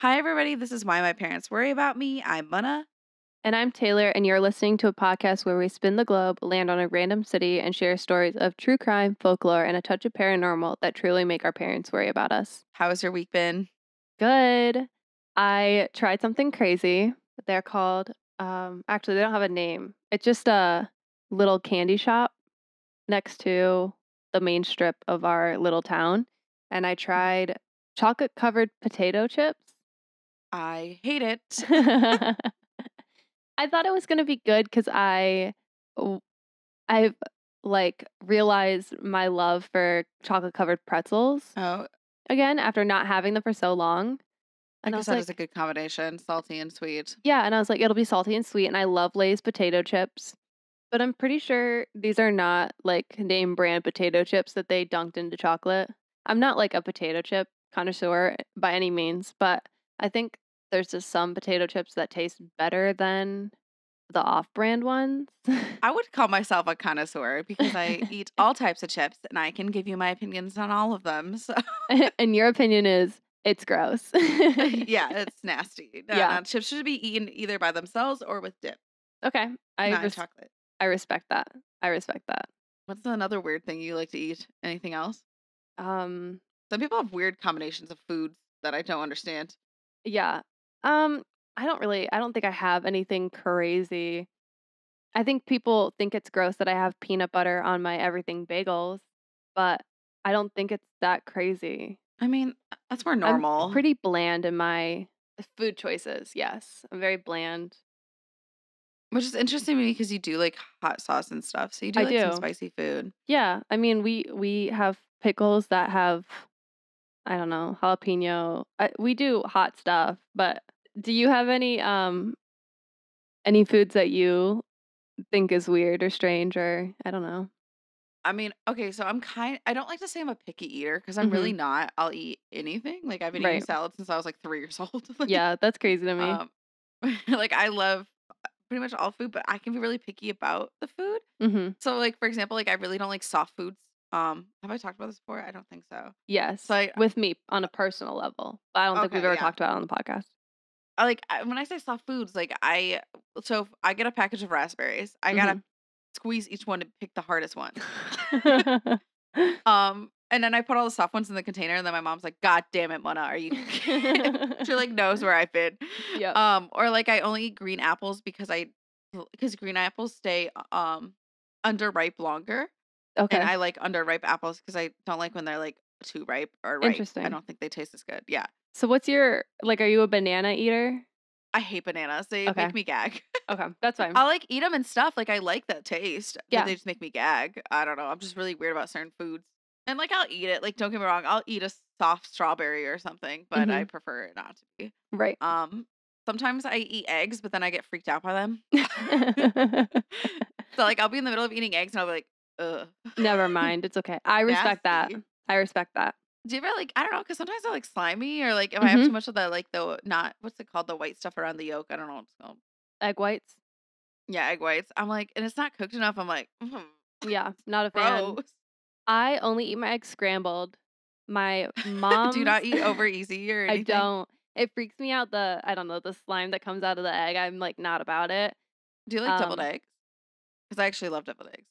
Hi, everybody. This is Why My Parents Worry About Me. I'm Muna. And I'm Taylor, and you're listening to a podcast where we spin the globe, land on a random city, and share stories of true crime, folklore, and a touch of paranormal that truly make our parents worry about us. How has your week been? Good. I tried something crazy. They're called, um, actually, they don't have a name. It's just a little candy shop next to the main strip of our little town. And I tried chocolate covered potato chips. I hate it. I thought it was gonna be good because I, I've like realized my love for chocolate covered pretzels oh, again after not having them for so long. I And I, guess was that like, is a good combination salty and sweet. yeah, and I was like, it'll be salty and sweet, and I love Lay's potato chips. But I'm pretty sure these are not like name brand potato chips that they dunked into chocolate. I'm not like a potato chip connoisseur by any means, but I think there's just some potato chips that taste better than the off brand ones. I would call myself a connoisseur because I eat all types of chips and I can give you my opinions on all of them. So, and your opinion is it's gross. yeah, it's nasty. No, Yeah. no, chips should be eaten either by themselves or with dip, Okay. I not res- chocolate. I respect that. I respect that. What's another weird thing you like to eat? Anything else? Um Some people have weird combinations of foods that I don't understand. yeah. Um I don't really I don't think I have anything crazy. I think people think it's gross that I have peanut butter on my everything bagels, but I don't think it's that crazy. I mean, that's more I'm normal. pretty bland in my food choices. Yes. I'm very bland. Which is interesting to me because you do like hot sauce and stuff. So you do I like some do. spicy food. Yeah, I mean we we have pickles that have I don't know jalapeno. I, we do hot stuff, but do you have any um any foods that you think is weird or strange or I don't know? I mean, okay, so I'm kind I don't like to say I'm a picky eater because I'm really Mhm. not. I'll eat anything. Like I've been eating salad since I was like three years old. Like, Yeah, that's crazy to me. Um, like I love uh, pretty much all food, but I can be really picky about the food. hmm So like for example, like I really don't like soft foods. Um, have I talked about this before? I don't think so. Yes, So I with me on a personal level, but I don't think we've ever yeah. talked about it on the podcast. I like I, when I say soft foods, like I so if I get a package of raspberries. I gotta Mhm. squeeze each one to pick the hardest one. Mm-hmm. Um, and then I put all the soft ones in the container, and then my mom's like, "God damn it, Muna, are you?" she like knows where I've been. Yep. Um, or like I only eat green apples because I because green apples stay um underripe longer, okay. and I like underripe apples because I don't like when they're like too ripe or ripe. Interesting. I don't think they taste as good. Yeah, so what's your like? Are you a banana eater? I hate bananas. They Okay. make me gag. Okay, that's fine. I'll like eat them and stuff. Like I like that taste. Yeah. they just make me gag. I don't know. I'm just really weird about certain foods. And like I'll eat it. Like don't get me wrong. I'll eat a soft strawberry or something, but I prefer it not to be. right. Um, sometimes I eat eggs, but then I get freaked out by them. so like I'll be in the middle of eating eggs and I'll be like, ugh. Never mind. It's okay. I respect that. I respect that. Do you ever like I don't know because sometimes they're like slimy or like if I have Mhm. too much of the like the not what's it called the white stuff around the yolk I don't know what it's called Egg whites. yeah egg whites I'm like and it's not cooked enough I'm like mm, Yeah, not a fan. gross I only eat my eggs scrambled. My mom. do not eat over easy or I anything don't. It freaks me out. The I don't know the slime that comes out of the egg. I'm like not about it. Do you like deviled Um, eggs? Because I actually love deviled eggs.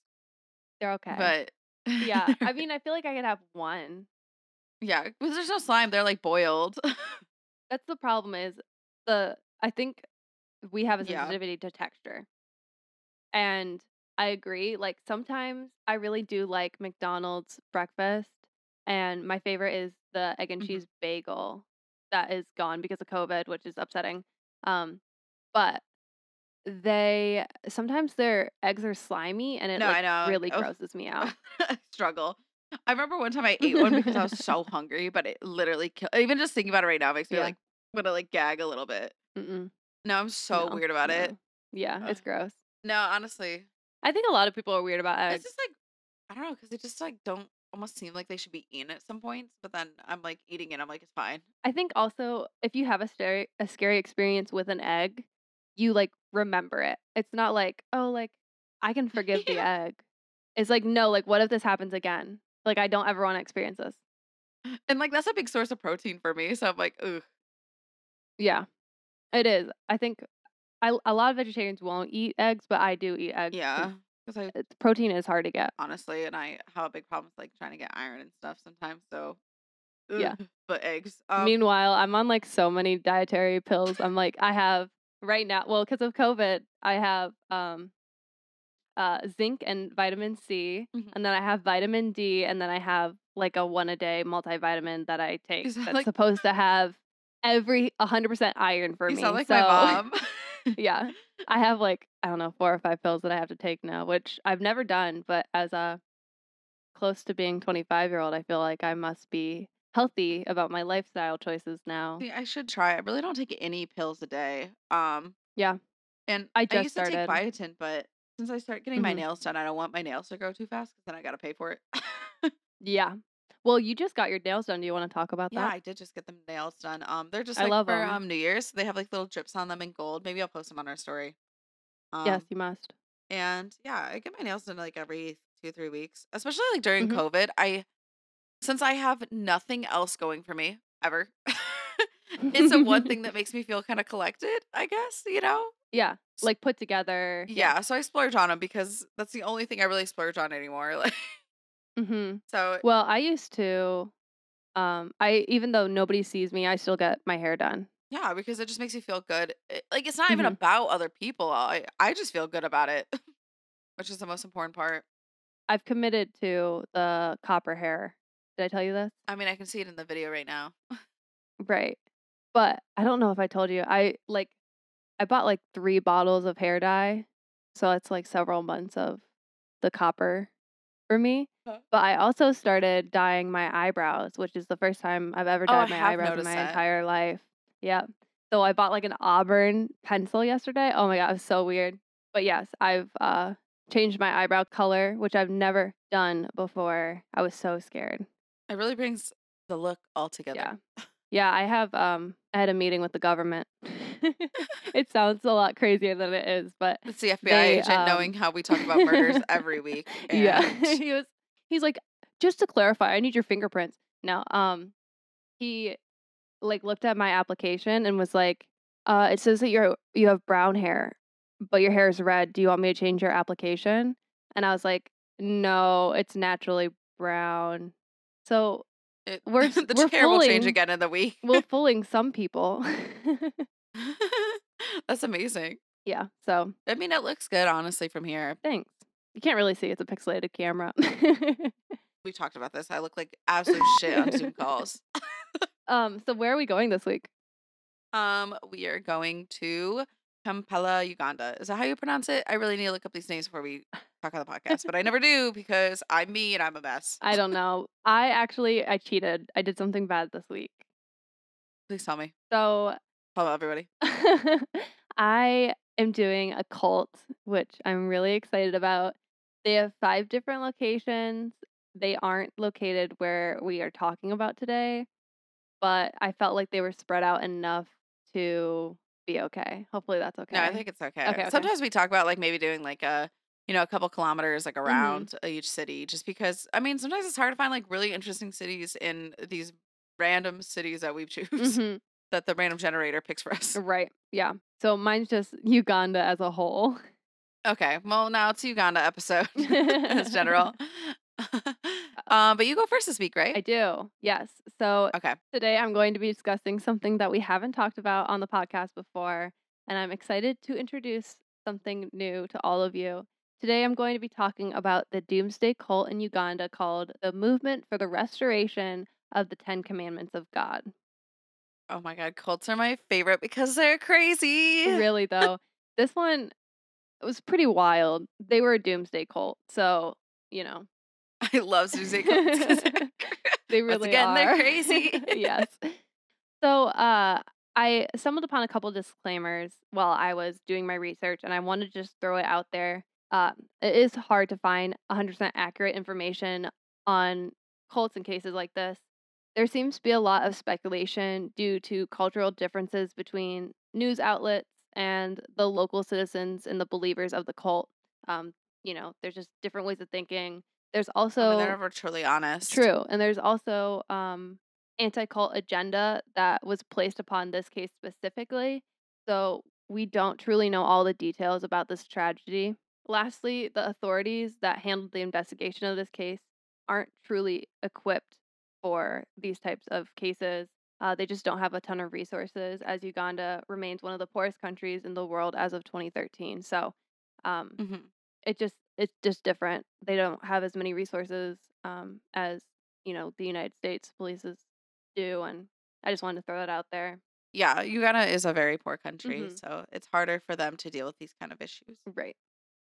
They're okay. But yeah, I mean, I feel like I could have one. yeah, because there's no slime. They're like boiled. That's the problem. Is the I think we have a Yeah. sensitivity to texture, and I agree. Like sometimes I really do like McDonald's breakfast, and my favorite is the egg and Mhm. cheese bagel that is gone because of COVID, which is upsetting. Um, but they sometimes their eggs are slimy, and it No, I know. really Oh. grosses me out. Struggle. I remember one time I ate one because I was so hungry, but it literally killed. Even just thinking about it right now makes me Yeah. like want to like gag a little bit. Mm-mm, No, I'm so no, weird about it. no. Yeah, it's gross. No, honestly, I think a lot of people are weird about eggs. it's just like I don't know because they just like don't almost seem like they should be eaten at some points. But then I'm like eating it. I'm like it's fine. I think also if you have a scary a scary experience with an egg, you like remember it. It's not like, oh, like I can forgive the egg. It's like, no, like what if this happens again? Like I don't ever want to experience this. And like that's a big source of protein for me. So I'm like, ugh. Yeah. It is. I think I a lot of vegetarians won't eat eggs, but I do eat eggs. Yeah, because I protein is hard to get. honestly, and I have a big problem with like trying to get iron and stuff sometimes. So Yeah. but eggs. Um, Meanwhile, I'm on like so many dietary pills. I'm like, I have right now. Well, because of COVID, I have um, uh, zinc and vitamin C, Mhm. and then I have vitamin D, and then I have like a one a day multivitamin that I take sound that's like- supposed to have every 100% iron for you me. sound like so, my mom. yeah, I have like I don't know four or five pills that I have to take now, which I've never done. But as a close to being 25 year old, I feel like I must be healthy about my lifestyle choices now. See, I should try. I really don't take any pills a day. Um, Yeah. and I I just used to take started. biotin, but since I start getting my Mhm. nails done, I don't want my nails to grow too fast because then I gotta pay for it. Yeah. Well, you just got your nails done. Do you want to talk about yeah, that? Yeah, I did just get them nails done. Um, they're just I like love for 'em. um New Year's. They have like little drips on them in gold. Maybe I'll post them on our story. Um, yes, you must. And yeah, I get my nails done like every two, three weeks, especially like during Mhm. COVID. I, since I have nothing else going for me ever, it's the one thing that makes me feel kind of collected, I guess, you know? yeah, like put together. Yeah. So I splurge on them because that's the only thing I really splurge on anymore. Like, mm-hmm. so Well, I used to. Um, I even though nobody sees me, I still get my hair done. yeah, because it just makes me feel good. It- like, it's not even Mhm. about other people. I, I just feel good about it, which is the most important part. I've committed to the copper hair. Did I tell you this? I mean, I can see it in the video right now. Right. But I don't know if I told you. I like I bought like 3 bottles of hair dye. So it's like several months of the copper for me. Huh. But I also started dyeing my eyebrows, which is the first time I've ever Oh, dyed my eyebrows in my that. entire life. Yeah. So I bought like an auburn pencil yesterday. Oh my god, it was so weird. But yes, I've uh changed my eyebrow color, which I've never done before. I was so scared. It really brings the look all together. Yeah. Yeah, I have um I had a meeting with the government. it sounds a lot crazier than it is, but It's the FBI They, agent um, knowing how we talk about murders every week. yeah. and- he was he's like, just to clarify, I need your fingerprints. No, um he like looked at my application and was like, uh, it says that you're you have brown hair, but your hair is red. Do you want me to change your application? And I was like, No, it's naturally brown. So It, We're- the we're hair will change again in the week. we're fooling some people. That's amazing. yeah, so I mean, it looks good, honestly, from here. Thanks. You can't really see. It's a pixelated camera. We talked about this. I look like absolute shit on Zoom calls. um. So where are we going this week? Um, we are going to Kampala, Uganda. Is that how you pronounce it? I really need to look up these names before we talk on the podcast, but I never do because I'm me and I'm a mess. I don't know. I actually I cheated. I did something bad this week. Please tell me. So Tell everybody. I am doing a cult, which I'm really excited about. They have five different locations. They aren't located where we are talking about today, but I felt like they were spread out enough to be okay. Hopefully that's okay. No, I think it's okay. Okay, okay. Sometimes we talk about like maybe doing like a you know a couple kilometers like Mm-hmm. around each city, just because I mean sometimes it's hard to find like really interesting cities in these random cities that we choose Mhm. that the random generator picks for us. Right. Yeah. So mine's just Uganda as a whole. Okay, well now it's Uganda episode as general. um, but you go first this week, right? I do. Yes. So okay. today I'm going to be discussing something that we haven't talked about on the podcast before, and I'm excited to introduce something new to all of you. Today I'm going to be talking about the doomsday cult in Uganda called the Movement for the Restoration of the Ten Commandments of God. Oh my god, cults are my favorite because they're crazy. Really, though, this one was pretty wild. They were a doomsday cult, so, you know, I love Susie cults. 'cause they're- They Once really again, are. they're crazy. yes. So, uh, I stumbled upon a couple disclaimers while I was doing my research, and I wanted to just throw it out there. Uh, it is hard to find 100% accurate information on cults and cases like this. There seems to be a lot of speculation due to cultural differences between news outlets and the local citizens and the believers of the cult. Um, you know, there's just different ways of thinking. There's I also mean, they're never truly honest. True. And there's also um anti-cult agenda that was placed upon this case specifically. So we don't truly know all the details about this tragedy. Lastly, the authorities that handled the investigation of this case aren't truly equipped for these types of cases. Uh, they just don't have a ton of resources, as Uganda remains one of the poorest countries in the world as of 2013. So, um, hmm it just it's just different. They don't have as many resources um, as you know the United States polices do, and I just wanted to throw that out there. Yeah, Uganda is a very poor country, hmm so it's harder for them to deal with these kind of issues. Right.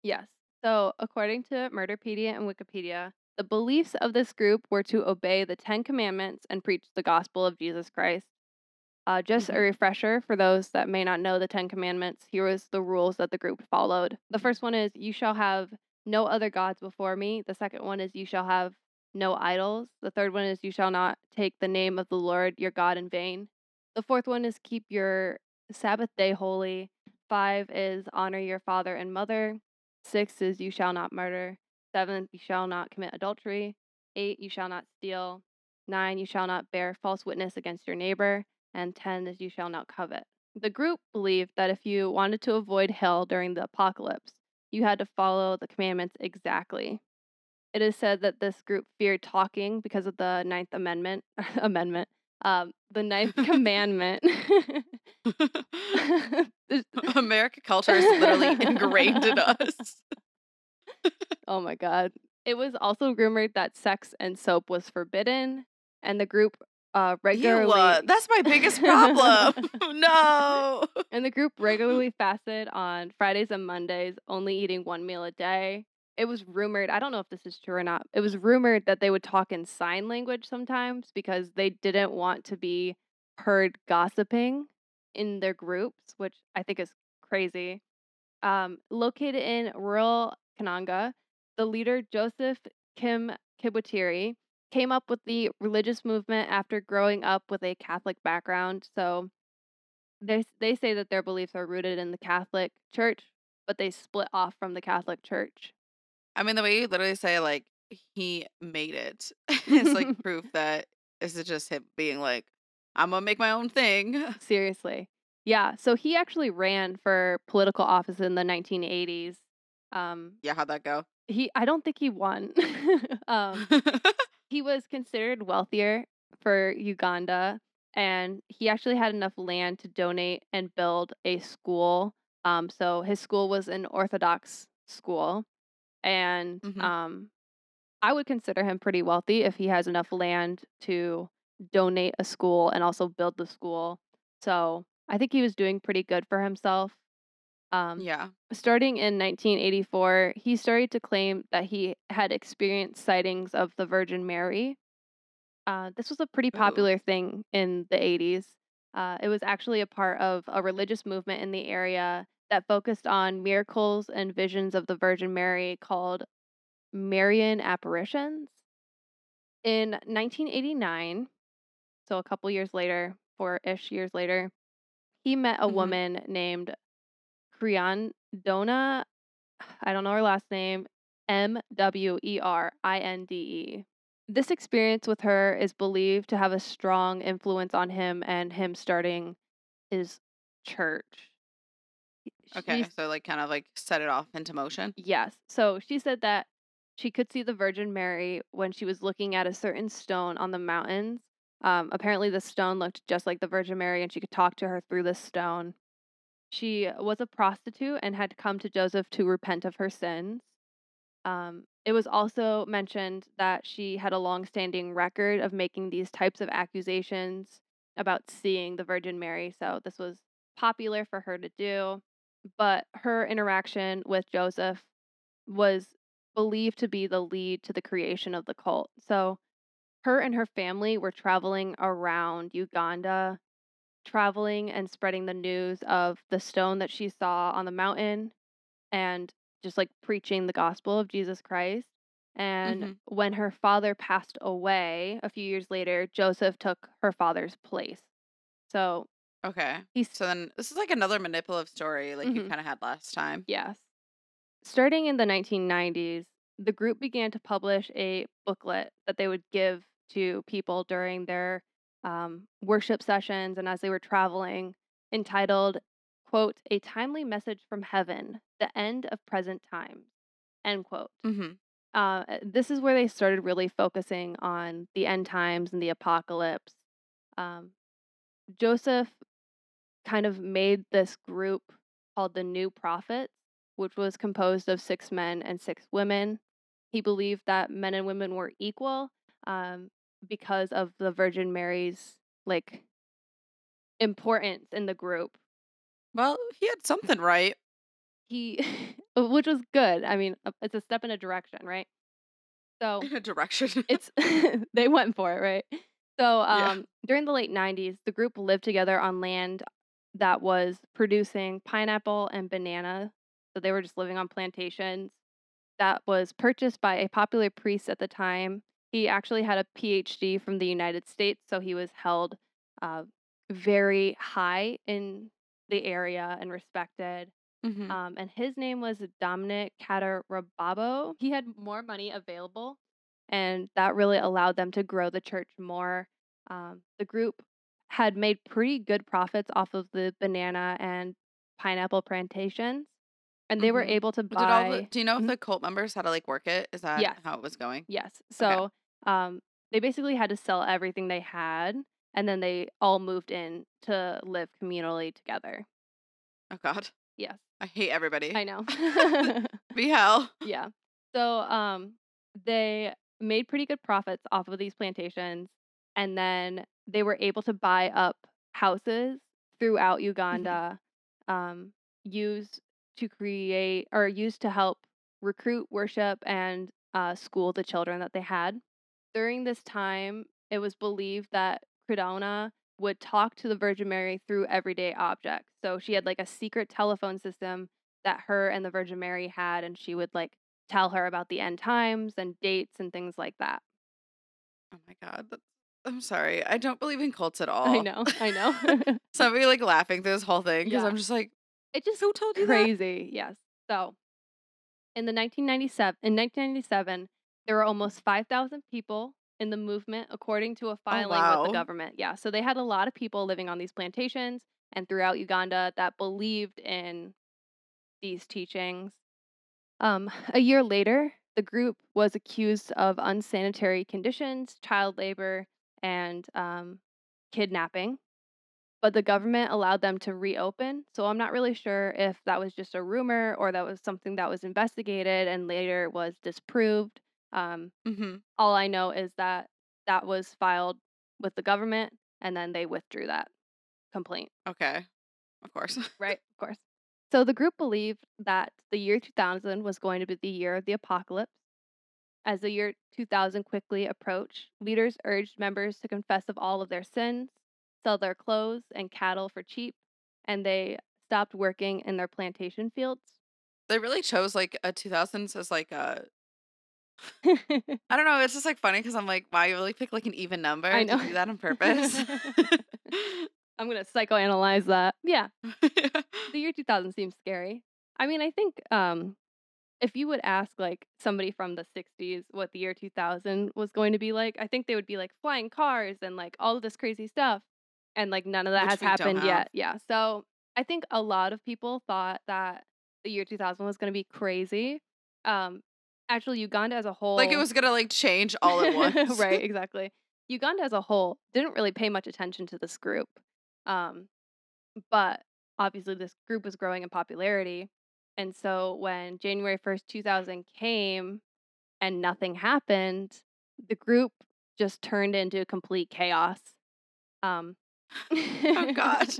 Yes. So, according to Murderpedia and Wikipedia, the beliefs of this group were to obey the Ten Commandments and preach the gospel of Jesus Christ. Uh, just a hmm refresher for those that may not know the Ten Commandments, here was the rules that the group followed. The first one is, You shall have no other gods before me. The second one is, You shall have no idols. The third one is, You shall not take the name of the Lord your God in vain. The fourth one is, Keep your Sabbath day holy. Five is, Honor your father and mother. Six is, You shall not murder. Seven, You shall not commit adultery. Eight, You shall not steal. Nine, You shall not bear false witness against your neighbor and 10 is you shall not covet. The group believed that if you wanted to avoid hell during the apocalypse, you had to follow the commandments exactly. It is said that this group feared talking because of the Ninth Amendment. amendment. Um, the Ninth Commandment. American culture is literally ingrained in us. oh my god. It was also rumored that sex and soap was forbidden, and the group uh, You, regularly. that's my biggest problem. no. And the group regularly fasted on Fridays and Mondays, only eating one meal a day. It was rumored, I don't know if this is true or not. It was rumored that they would talk in sign language sometimes because they didn't want to be heard gossiping in their groups, which I think is crazy. Um, located in rural Kanungu, the leader Joseph Kim Kibweteere came up with the religious movement after growing up with a Catholic background. So they they say that their beliefs are rooted in the Catholic Church, but they split off from the Catholic Church. I mean, the way you literally say, like, he made it is like proof that this is just him being like, I'm to make my own thing. Seriously. Yeah, so he actually ran for political office in the 1980s. Um Yeah, how'd that go? he I don't think he won. um he was considered wealthier for Uganda and he actually had enough land to donate and build a school. Um so his school was an orthodox school and hmm um I would consider him pretty wealthy if he has enough land to donate a school and also build the school. So I think he was doing pretty good for himself. Um, Yeah. starting in 1984, he started to claim that he had experienced sightings of the Virgin Mary. Uh, this was a pretty Ooh. popular thing in the 80s. Uh, it was actually a part of a religious movement in the area that focused on miracles and visions of the Virgin Mary called Marian apparitions. In 1989, so a couple years later, four ish years later, he met a hmm woman named Credonia. I don't know her last name. M W E R I N D E. This experience with her is believed to have a strong influence on him and him starting his church. Okay. She So, like, kind of like set it off into motion. Yes. So she said that she could see the Virgin Mary when she was looking at a certain stone on the mountains. Um, apparently, the stone looked just like the Virgin Mary, and she could talk to her through the stone. She was a prostitute and had come to Joseph to repent of her sins. Um, it was also mentioned that she had a long-standing record of making these types of accusations about seeing the Virgin Mary, so this was popular for her to do. But her interaction with Joseph was believed to be the lead to the creation of the cult. So her and her family were traveling around Uganda, traveling and spreading the news of the stone that she saw on the mountain and just like preaching the gospel of Jesus Christ. And hmm when her father passed away a few years later, Joseph took her father's place. So Okay. he's, So then this is like another manipulative story like you mhm, kind of had last time. yes. Starting in the 1990s, the group began to publish a booklet that they would give to people during their um, worship sessions and as they were traveling, entitled, quote, A Timely Message from Heaven, The End of Present Times, end quote. hmm Uh, uh, this is where they started really focusing on the end times and the apocalypse. Um, Joseph kind of made this group called the New Prophets, which was composed of six men and six women. He believed that men and women were equal um, because of the Virgin Mary's like importance in the group. Well, he had something right. He, which was good. I mean, uh, it's a step in a direction, right? So In a direction. it's they went for it, right? So yeah. um, during the late 90s, the group lived together on land that was producing pineapple and banana. So they were just living on plantations. That was purchased by a popular priest at the time. He actually had a PhD from the United States, so he was held uh, very high in the area and respected. hmm Um, and his name was Dominic Kataribabo. He had more money available, and that really allowed them to grow the church more. Um, the group had made pretty good profits off of the banana and pineapple plantations, and they were hmm able to all the? buy. Do you know if Mhm. the cult members had to like work it? Is that Yes, how it was going? yes. Okay. So um, they basically had to sell everything they had, and then they all moved in to live communally together. Oh God, Yes, I hate everybody. I know. Be hell. Yeah. So um they made pretty good profits off of these plantations and then they were able to buy up houses throughout hmm Uganda um used to create or used to help recruit worship and uh, school the children that they had. During this time, it was believed that Credonia would talk to the Virgin Mary through everyday objects. So she had like a secret telephone system that her and the Virgin Mary had, and she would like tell her about the end times and dates and things like that. Oh my God. I'm sorry. I don't believe in cults at all. I know, I know. So I'm like laughing through this whole thing because yeah, I'm just like, it just who told you that? crazy. Yes. So in the 1997 in 1997, there were almost 5,000 people in the movement, according to a Oh filing with the government. Yeah, so they had a lot of people living on these plantations and throughout Uganda that believed in these teachings. Um, a year later, the group was accused of unsanitary conditions, child labor, and um, kidnapping. But the government allowed them to reopen. So I'm not really sure if that was just a rumor or that was something that was investigated and later was disproved. Um, hmm all I know is that that was filed with the government and then they withdrew that complaint. Okay. Of course. Right, of course. So the group believed that the year 2000 was going to be the year of the apocalypse. As the year 2000 quickly approached, leaders urged members to confess of all of their sins, sell their clothes and cattle for cheap, and they stopped working in their plantation fields. they really chose like a 2000s as like a. I don't know. It's just like funny because I'm like, wow, you really pick like an even number. I know. do that on purpose? I'm going to psychoanalyze that. Yeah, Yeah. the year 2000 seems scary. I mean, I think um if you would ask like somebody from the 60s what the year 2000 was going to be like, I think they would be like flying cars and like all of this crazy stuff. And like none of that Which has happened yet. Yeah. So I think a lot of people thought that the year 2000 was going to be crazy. Um, actually, Uganda as a whole. Like it was gonna like change all at once. right, exactly. Uganda as a whole didn't really pay much attention to this group. Um, but obviously, this group was growing in popularity. And so when January 1st, 2000 came and nothing happened, the group just turned into a complete chaos. Um, oh God.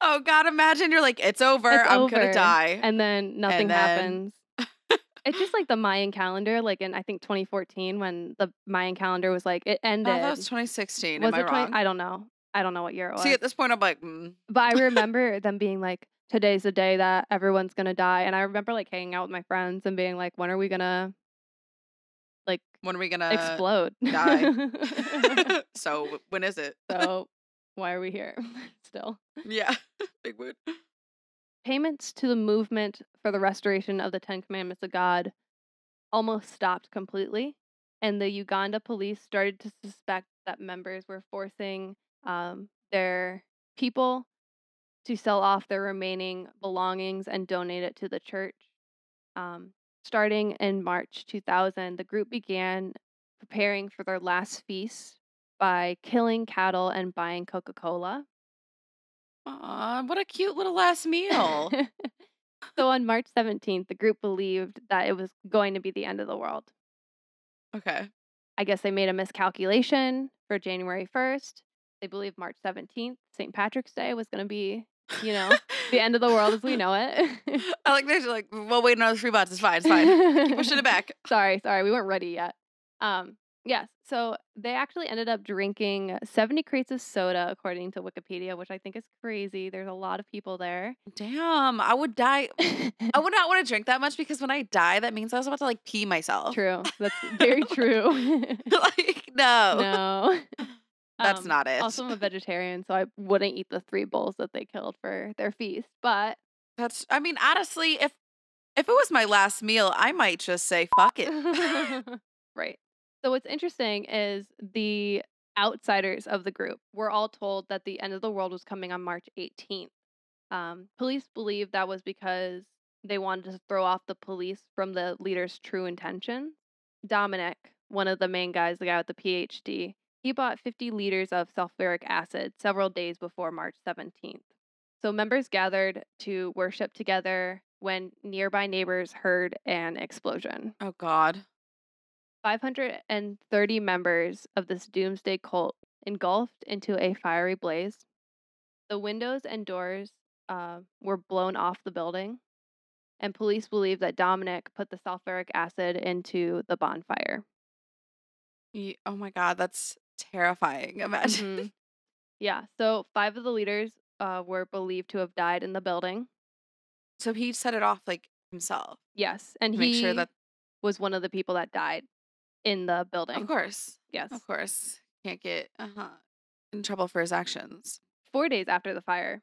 Oh God. Imagine you're like, it's over. It's I'm over. gonna die. and then nothing then- happens. it's just like the Mayan calendar, like in I think 2014 when the Mayan calendar was like it ended. Oh, that was 2016. Was Am I it 20 wrong? I don't know. I don't know what year it was. See, at this point, I'm like, mm, but I remember them being like, "Today's the day that everyone's gonna die," and I remember like hanging out with my friends and being like, "When are we gonna like when are we gonna explode?" die. so when is it? so why are we here still? Yeah. Big mood. Payments to the movement for the restoration of the Ten Commandments of God almost stopped completely, and the Uganda police started to suspect that members were forcing um, their people to sell off their remaining belongings and donate it to the church. Um, starting in March 2000, the group began preparing for their last feast by killing cattle and buying Coca Cola. Aw, what a cute little last meal. so on March 17th, the group believed that it was going to be the end of the world. okay. I guess they made a miscalculation for January 1st. They believed March 17th, St. Patrick's Day, was going to be, you know, the end of the world as we know it. I like they're like, well, wait another three months. It's fine. It's fine. Keep pushing it back. sorry, sorry, we weren't ready yet. Um, yes, so they actually ended up drinking 70 crates of soda, according to Wikipedia, which I think is crazy. There's a lot of people there. Damn, I would die. I would not want to drink that much because when I die, that means I was about to like pee myself. True. That's very true. like, no. no. That's Um, not it. Also, I'm a vegetarian, so I wouldn't eat the three bulls that they killed for their feast. But That's, I mean, honestly, if if it was my last meal, I might just say, fuck it. right. So what's interesting is the outsiders of the group were all told that the end of the world was coming on March 18th. Um, police believe that was because they wanted to throw off the police from the leader's true intention. Dominic, one of the main guys, the guy with the PhD, he bought 50 liters of sulfuric acid several days before March 17th. So members gathered to worship together when nearby neighbors heard an explosion. oh, God. 530 members of this doomsday cult engulfed into a fiery blaze. The windows and doors uh, were blown off the building, and police believe that Dominic put the sulfuric acid into the bonfire. Ye- Oh, my God. That's terrifying. Imagine. Mhm. Yeah, so five of the leaders uh, were believed to have died in the building. So he set it off like himself Yes, and to he make sure that, was one of the people that died in the building. of course, Yes. of course, can't get uh-huh, in trouble for his actions. Four days after the fire,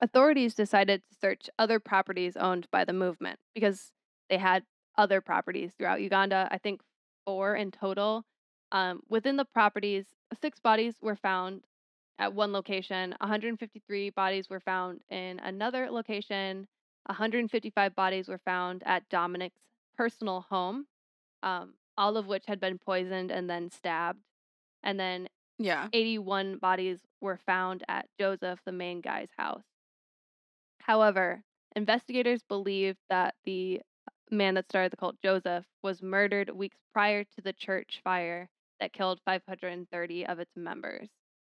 authorities decided to search other properties owned by the movement because they had other properties throughout Uganda, I think four in total. Um, within the properties, six bodies were found at one location, 153 bodies were found in another location, 155 bodies were found at Dominic's personal home, um, all of which had been poisoned and then stabbed. And then Yeah. 81 bodies were found at Joseph, the main guy's house. However, investigators believe that the man that started the cult, Joseph, was murdered weeks prior to the church fire that killed 530 of its members.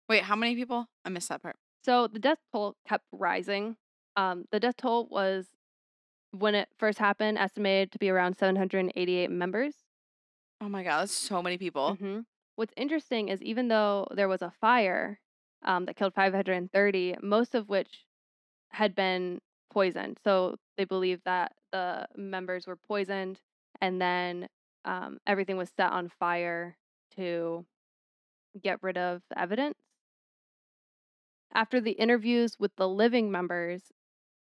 Wait, how many people? I missed that part. So the death toll kept rising. Um, the death toll was, when it first happened, estimated to be around 788 members. Oh my God, that's so many people. hmm What's interesting is even though there was a fire um, that killed 530, most of which had been poisoned. So they believe that the members were poisoned and then um, everything was set on fire to get rid of evidence. After the interviews with the living members,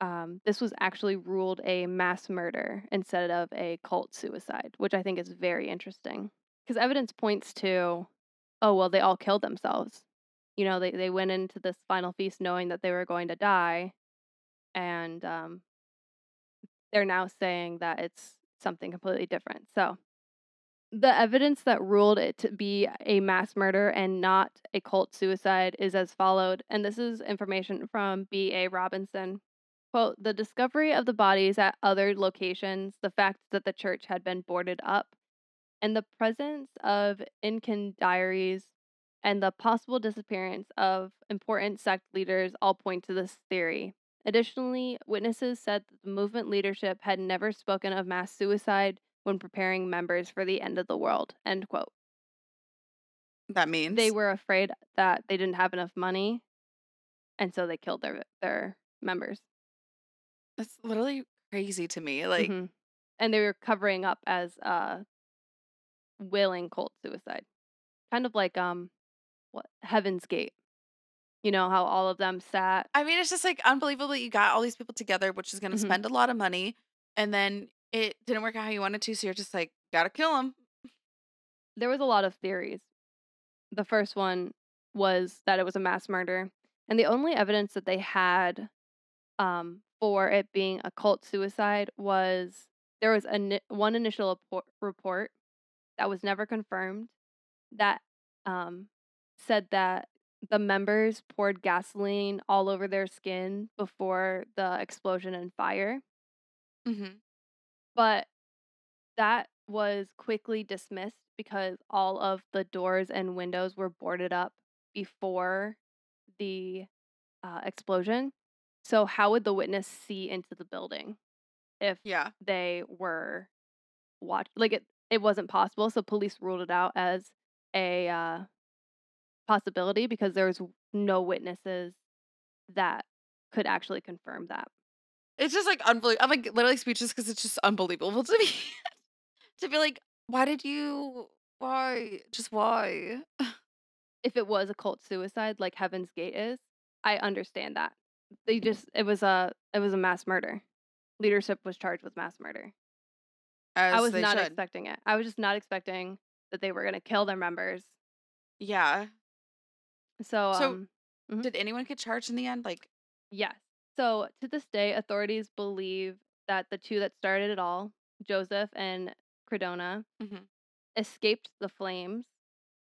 um, this was actually ruled a mass murder instead of a cult suicide, which I think is very interesting because evidence points to, oh, well, they all killed themselves. You know, they, they went into this final feast knowing that they were going to die, and um, they're now saying that it's something completely different. So, the evidence that ruled it to be a mass murder and not a cult suicide is as followed, and this is information from B.A. Robinson. Quote, the discovery of the bodies at other locations, the fact that the church had been boarded up, and the presence of incendiaries and the possible disappearance of important sect leaders all point to this theory. Additionally, witnesses said that the movement leadership had never spoken of mass suicide when preparing members for the end of the world. End quote. That means They were afraid that they didn't have enough money, and so they killed their their members. That's literally crazy to me. Like, Mhm. and they were covering up as uh willing cult suicide. Kind of like um what Heaven's Gate. You know how all of them sat I mean, it's just like unbelievable that you got all these people together, which is going to Mhm. spend a lot of money, and then it didn't work out how you wanted to. So you're just like, gotta kill them. there was a lot of theories. The first one was that it was a mass murder. And the only evidence that they had um, for it being a cult suicide was there was a one initial report, that was never confirmed that um, said that the members poured gasoline all over their skin before the explosion and fire. Mm-hmm. But that was quickly dismissed because all of the doors and windows were boarded up before the uh, explosion. So, how would the witness see into the building if Yeah. they were watch like it? It wasn't possible, so police ruled it out as a uh, possibility because there was no witnesses that could actually confirm that. It's just like unbelievable. I'm like literally speechless because it's just unbelievable to me. to be like, why did you? Why? Just why? if it was a cult suicide like Heaven's Gate is, I understand that. They just it was a it was a mass murder. Leadership was charged with mass murder. As I was not should. expecting it. I was just not expecting that they were going to kill their members. Yeah. So, So- um Mhm. Did anyone get charged in the end? Like, yes. So to this day authorities believe that the two that started it all, Joseph and Credonia, Mhm. escaped the flames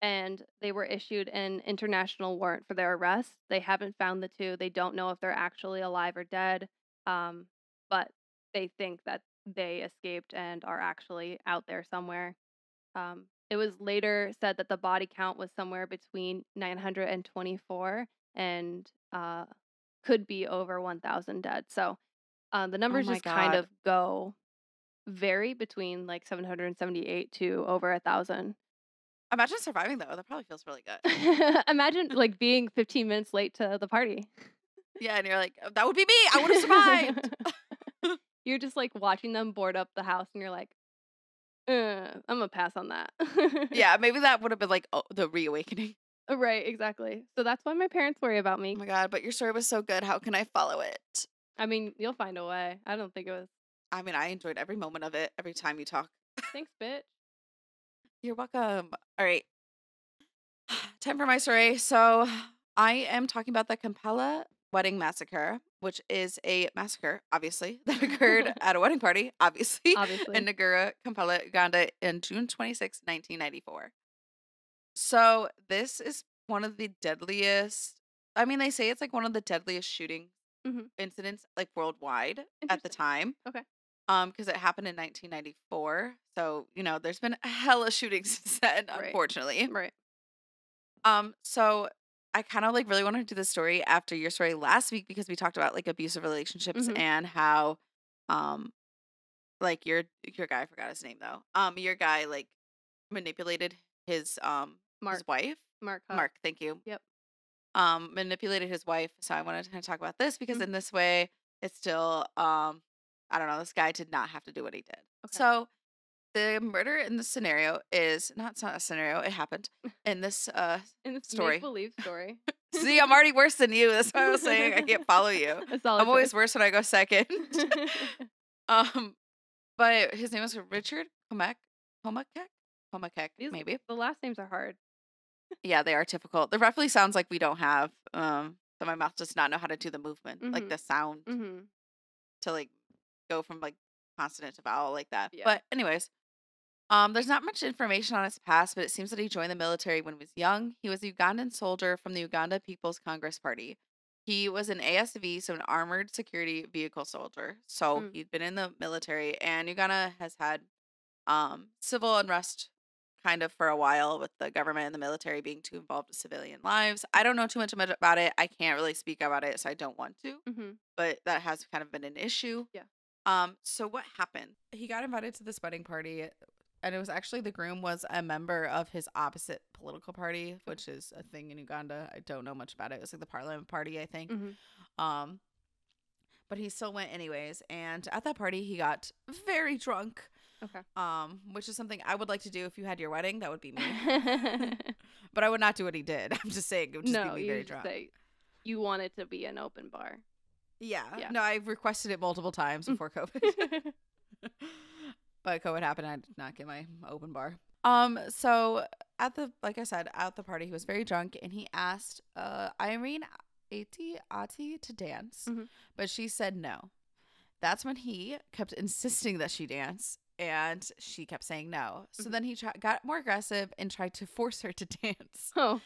and they were issued an international warrant for their arrest. They haven't found the two. They don't know if they're actually alive or dead. Um, but they think that they escaped and are actually out there somewhere. Um, it was later said that the body count was somewhere between 924 and uh, could be over 1,000 dead. So uh, the numbers my just kind of go vary between like 778 to over a thousand. Imagine surviving though. That probably feels really good. Imagine like being 15 minutes late to the party. yeah, and you're like, that would be me. I would have survived. you're just like watching them board up the house and you're like, uh, I'm gonna pass on that. yeah, maybe that would have been like oh, the reawakening. right, exactly. So that's why my parents worry about me. Oh my god, but your story was so good. How can I follow it? I mean, you'll find a way. I don't think it was. I mean, I enjoyed every moment of it. Every time you talk. Thanks, bitch. You're welcome. All right. Time for my story. So, I am talking about the Kampala wedding massacre, which is a massacre, obviously, that occurred at a wedding party, obviously, Obviously. in Nagura, Kampala, Uganda, in June 26, 1994. So, this is one of the deadliest. I mean, they say it's like one of the deadliest shooting Mhm. incidents, like worldwide at the time. Okay. Um, because it happened in 1994. So, you know, there's been a hella shootings since then, Right. unfortunately. Right. Um, so I kind of like really wanted to do this story after your story last week because we talked about like abusive relationships Mhm. and how um like your your guy I forgot his name though. Um your guy like manipulated his um Mark. his wife. Mark. Mark, thank you. Yep. Um manipulated his wife. So I wanted to kind of talk about this because Mhm. in this way it's still um I don't know, this guy did not have to do what he did. Okay. So the murder in this scenario is not, it's not a scenario, it happened in this uh In this story. believe story. See, I'm already worse than you. That's why I was saying I can't follow you. I'm always worse when I go second. um, but his name was Richard Komek. Komakek? Komakek, maybe. the last names are hard. Yeah, they are typical. The roughly sounds like we don't have. Um, so my mouth does not know how to do the movement, like Mhm. the sound Mm-hmm. to like go from like consonant to vowel like that. Yeah. But anyways, um, there's not much information on his past, but it seems that he joined the military when he was young. He was a Ugandan soldier from the Uganda People's Congress Party. He was an ASV, so an armored security vehicle soldier. So Mm. he'd been in the military, and Uganda has had um, civil unrest kind of for a while with the government and the military being too involved with civilian lives. I don't know too much about it. I can't really speak about it, so I don't want to Mm-hmm. but that has kind of been an issue. Yeah. Um, so what happened? He got invited to this wedding party and it was actually the groom was a member of his opposite political party, which is a thing in Uganda. I don't know much about it. It was like the Parliament Party, I think. Mm-hmm. Um but he still went anyways, and at that party he got very drunk. Okay. Um, which is something I would like to do if you had your wedding. That would be me. but I would not do what he did. I'm just saying it would just no, be very drunk. say you want it to be an open bar. Yeah. Yeah. No, I requested it multiple times Mm. before COVID. but COVID happened. I did not get my open bar. Um. So at the like I said at the party, he was very drunk, and he asked uh, Irene Ati Ati to dance, Mhm. but she said no. That's when he kept insisting that she dance, and she kept saying no. So Mhm. then he try- got more aggressive and tried to force her to dance, Oh.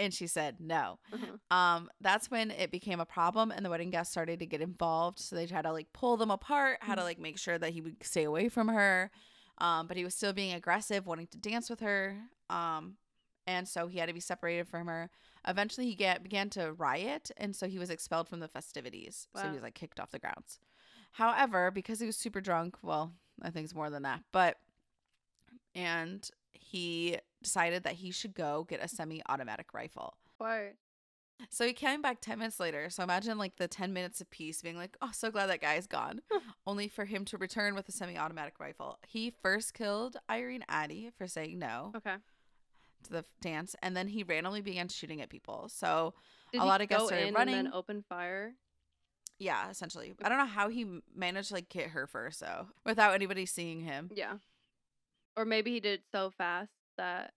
And she said no. Mhm. Um, that's when it became a problem, and the wedding guests started to get involved. So they tried to like pull them apart, how to Mhm. like make sure that he would stay away from her. Um, but he was still being aggressive, wanting to dance with her. Um, and so he had to be separated from her. Eventually, he get began to riot, and so he was expelled from the festivities. So he was like kicked off the grounds. However, because he was super drunk, well, I think it's more than that, but and he decided that he should go get a semi-automatic rifle. Why? So he came back 10 minutes later. So imagine like the 10 minutes of peace being like, oh, so glad that guy's gone. Only for him to return with a semi automatic rifle. He first killed Irene Addy for saying no Okay. to the dance. And then he randomly began shooting at people. So, Did A lot of guests started running. and then open fire? yeah, essentially. I don't know how he managed to like hit her first, though, without anybody seeing him. Yeah. Or maybe he did it so fast that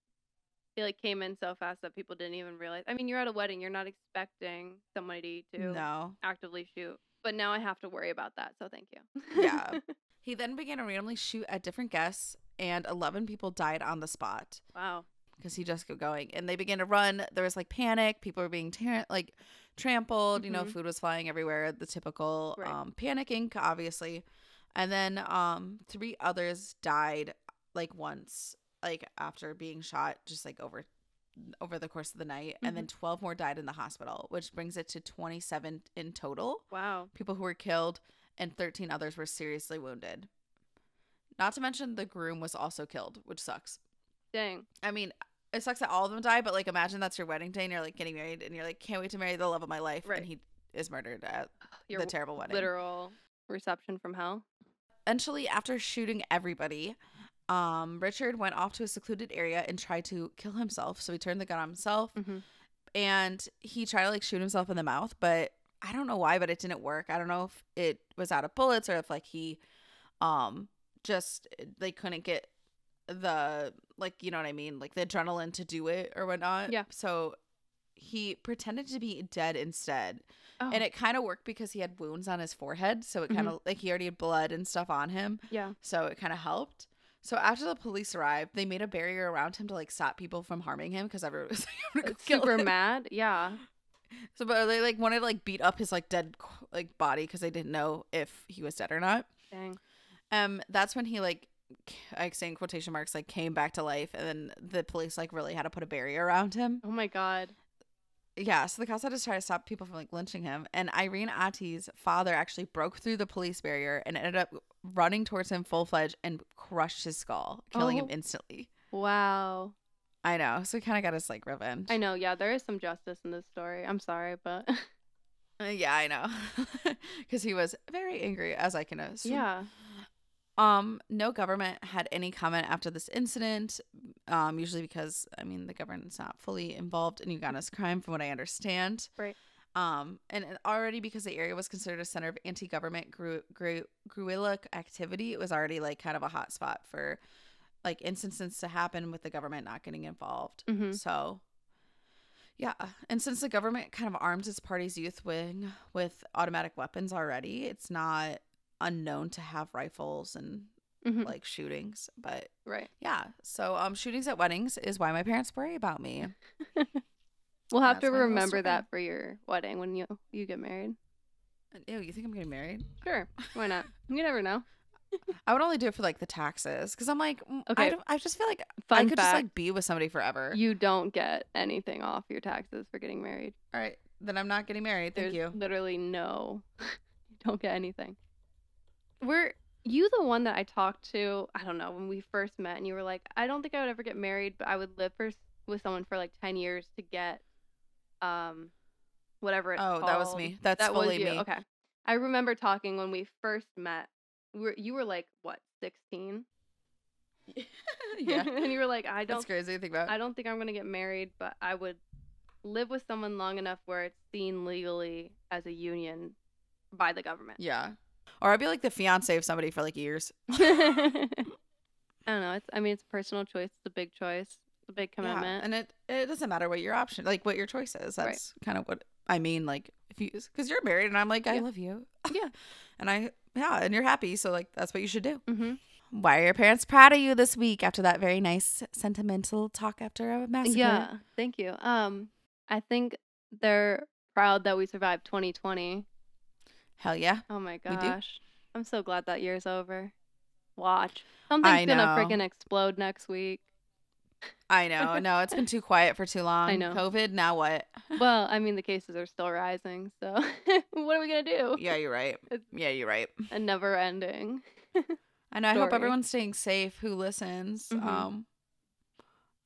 he like came in so fast that people didn't even realize. I mean, you're at a wedding, you're not expecting somebody to No. actively shoot. But now I have to worry about that, so thank you. Yeah. He then began to randomly shoot at different guests, and 11 people died on the spot. wow. because he just kept going and they began to run there was like panic people were being tar- like trampled you know Mhm. food was flying everywhere the typical Right. um panicking obviously and then um three others died like once like after being shot just like over over the course of the night and then mm-hmm. 12 more died in the hospital which brings it to 27 in total Wow. people who were killed and 13 others were seriously wounded not to mention the groom was also killed which sucks Dang. I mean, it sucks that all of them die, but like imagine that's your wedding day and you're like getting married and you're like, can't wait to marry the love of my life. Right. And he is murdered at Your the terrible wedding. literal reception from hell. Eventually, after shooting everybody, um, Richard went off to a secluded area and tried to kill himself. So he turned the gun on himself Mm-hmm. and he tried to like shoot himself in the mouth, but I don't know why, but it didn't work. I don't know if it was out of bullets or if like he um just they couldn't get the like you know what I mean, like the adrenaline to do it or whatnot. Yeah. So he pretended to be dead instead. Oh, And it kind of worked because he had wounds on his forehead. So it kind of like he already had blood and stuff on him. yeah. So it kind of helped. So after the police arrived, they made a barrier around him to like stop people from harming him because everyone was like, go Super him. mad. Yeah. So, but they like wanted to like beat up his like dead like body because they didn't know if he was dead or not. Dang. Um, that's when he like, c- like saying quotation marks like came back to life, and then the police like really had to put a barrier around him. Oh my god. Yeah, so the cops had to try to stop people from like lynching him. And Irene Ati's father actually broke through the police barrier and ended up running towards him full fledged and crushed his skull, killing him Oh. instantly. Wow. I know. So he kind of got his like revenge. I know. Yeah, there is some justice in this story. I'm sorry, but Uh, yeah, I know. Because he was very angry, as I can assume. yeah. Um, no government had any comment after this incident. Um, usually because I mean the government's not fully involved in Uganda's crime, from what I understand. Right. Um, and already because the area was considered a center of anti-government gru- gru- guerrilla activity, it was already like kind of a hot spot for like instances to happen with the government not getting involved. Mhm. So, yeah, and since the government kind of arms its party's youth wing with automatic weapons already, it's not unknown to have rifles and Mhm. like shootings. But Right. yeah, so um, shootings at weddings is why my parents worry about me. We'll have to remember that for your wedding when you you get married. Ew, you think I'm getting married? Sure. Why not? You never know. I would only do it for like the taxes because I'm like, mm, I, Okay. don't, I just feel like I Fun could just like be with somebody forever. you don't get anything off your taxes for getting married. All right, then I'm not getting married. Thank There's you. literally no you don't get anything. Were you the one that I talked to, I don't know, when we first met and you were like, I don't think I would ever get married, but I would live for with someone for like 10 years to get um whatever it's Oh, that was me. That's that fully was you. me. Okay. I remember talking when we first met. We were, you were like what, 16? yeah, and you were like, I don't that's crazy to think about. I don't think I'm gonna get married, but I would live with someone long enough where it's seen legally as a union by the government. Yeah. Or I'd be like the fiance of somebody for like years. I don't know. It's I mean it's a personal choice. It's a big choice. A big Yeah, commitment. and it it doesn't matter what your option, like what your choice is. Right. That's kind of what I mean. Like if you, because you're married, and I'm like, I Yeah. love you. Yeah. and I, yeah, and you're happy, so like that's what you should do. mm-hmm. Why are your parents proud of you this week after that very nice sentimental talk after a massacre? Yeah, thank you. Um, I think they're proud that we survived 2020. hell yeah. Oh my gosh, I'm so glad that year's over. Watch, something's gonna freaking explode next week. I know. No, it's been too quiet for too long. I know. COVID. Now what? Well, I mean the cases are still rising, so what are we gonna do? Yeah, you're right. It's- Yeah, you're right. A never ending. And I hope everyone's staying safe who listens. Mhm. Um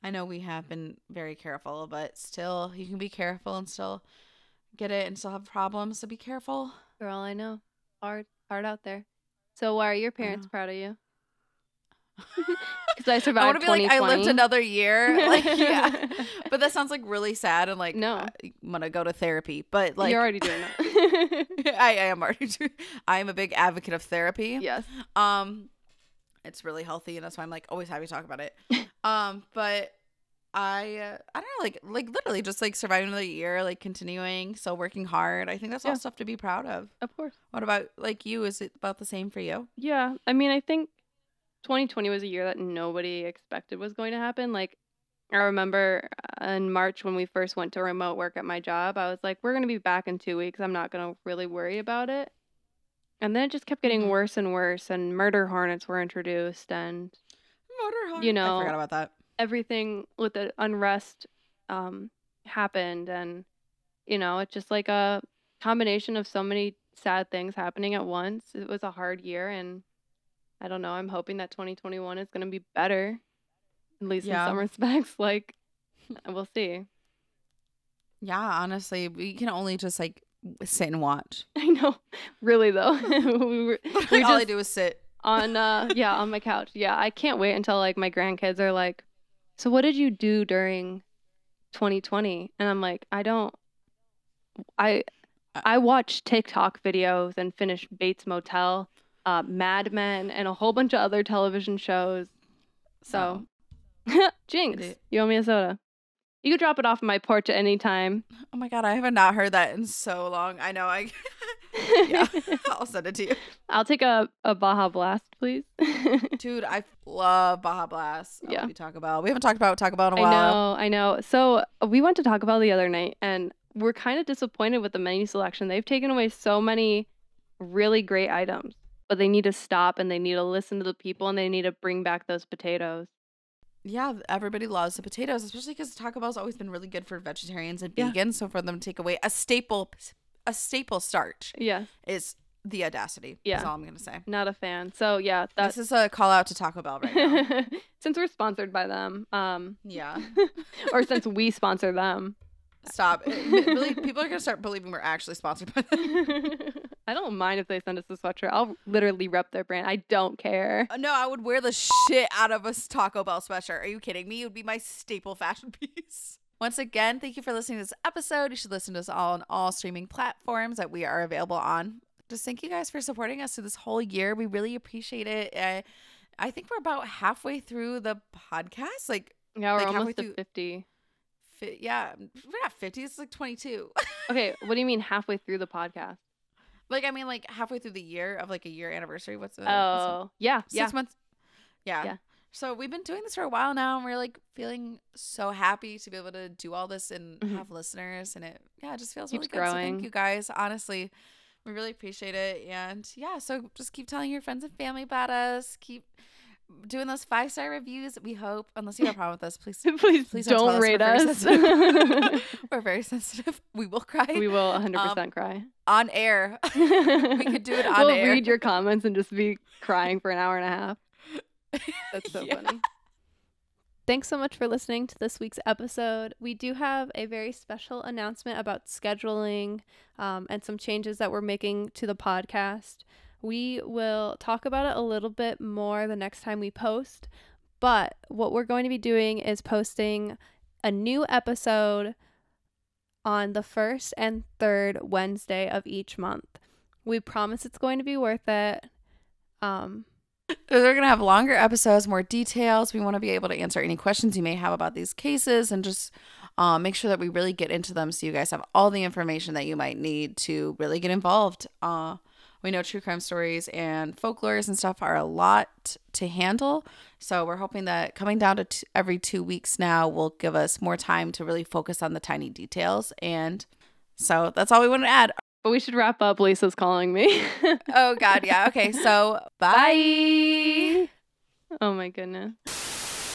I know we have been very careful, but still you can be careful and still get it and still have problems, so be careful. For all I know, hard, hard out there. So why are your parents proud of you? Because I survived. I want to be like I lived another year. Like yeah. But that sounds like really sad and like No. I'm gonna go to therapy. But like You're already doing that. I, I am already doing I am a big advocate of therapy. yes. Um, it's really healthy, and that's why I'm like always happy to talk about it. um, but I, uh, I don't know, like, like literally just like surviving another year, like continuing, still working hard. I think that's all stuff to be proud of. Of course. What about like you? Is it about the same for you? Yeah. I mean, I think 2020 was a year that nobody expected was going to happen. Like, I remember uh, in March when we first went to remote work at my job, I was like, we're going to be back in two weeks. I'm not going to really worry about it. And then it just kept getting Mhm. worse and worse, and murder hornets were introduced, and Motorhome. You I know, forgot about that. everything with the unrest um, happened. And, you know, it's just like a combination of so many sad things happening at once. It was a hard year, and I don't know. I'm hoping that 2021 is going to be better, at least Yeah. in some respects. Like, we'll see. Yeah, honestly, we can only just like sit and watch. I know. Really, though. we were All I do is sit. on, uh, yeah, on my couch. Yeah, I can't wait until like my grandkids are like, so what did you do during 2020? And I'm like, I don't, I, Uh I watched TikTok videos and finished Bates Motel, uh, Mad Men, and a whole bunch of other television shows. So, Jinx, It- you owe me a soda. You could drop it off my porch at any time. oh my god, I have not heard that in so long. I know. I yeah, I'll send it to you. I'll take a, a Baja Blast, please. Dude, I love Baja Blast. Yeah. you Taco Bell. We haven't talked about Taco Bell in a while. I know, I know. So we went to Taco Bell the other night, and we're kind of disappointed with the menu selection. They've taken away so many really great items, but they need to stop and they need to listen to the people and they need to bring back those potatoes. Yeah, everybody loves the potatoes, especially because Taco Bell's always been really good for vegetarians and Yeah. vegans. So for them to take away a staple, a staple starch yeah, is the audacity. Yeah. is all I'm gonna say. not a fan. So yeah, that's this is a call out to Taco Bell right now. since we're sponsored by them, um, yeah, or since we sponsor them. Stop. Really, people are gonna start believing we're actually sponsored by them. I don't mind if they send us a sweatshirt. I'll literally rep their brand. I don't care. Uh, No, I would wear the shit out of a Taco Bell sweatshirt. Are you kidding me? It would be my staple fashion piece. Once again, thank you for listening to this episode. You should listen to us all on all streaming platforms that we are available on. Just thank you guys for supporting us through this whole year. We really appreciate it. Uh, I think we're about halfway through the podcast. Like, Yeah, we're Like, almost through- 50. Fi- yeah, we're not 50. It's like 22. Okay, what do you mean halfway through the podcast? like, I mean, like halfway through the year of like a year anniversary. What's the, what's the- Oh, yeah, six yeah. months? Yeah. Yeah. So we've been doing this for a while now, and we're like feeling so happy to be able to do all this and Mhm. have listeners, and it yeah, it just feels Keeps really good. So thank you guys. Honestly, we really appreciate it, and yeah, so just keep telling your friends and family about us. Keep doing those five star reviews. We hope, unless you have a problem with us, please. Please, Please don't, don't, rate us. us. We're very sensitive. we're very sensitive. We will cry we will 100% Um, cry. on air. we could do it on air. we'll air. read your comments and just be crying for an hour and a half. That's so Yeah. funny. Thanks so much for listening to this week's episode. We do have a very special announcement about scheduling um, and some changes that we're making to the podcast. We will talk about it a little bit more the next time we post, but what we're going to be doing is posting a new episode on the first and third Wednesday of each month. We promise it's going to be worth it. Um, We're going to have longer episodes, more details. We want to be able to answer any questions you may have about these cases and just uh, make sure that we really get into them so you guys have all the information that you might need to really get involved. Uh, we know true crime stories and folklores and stuff are a lot to handle. So we're hoping that coming down to t- every two weeks now will give us more time to really focus on the tiny details. And so that's all we want to add. But we should wrap up. Lisa's calling me. oh, God. Yeah. Okay. So bye. Oh, my goodness.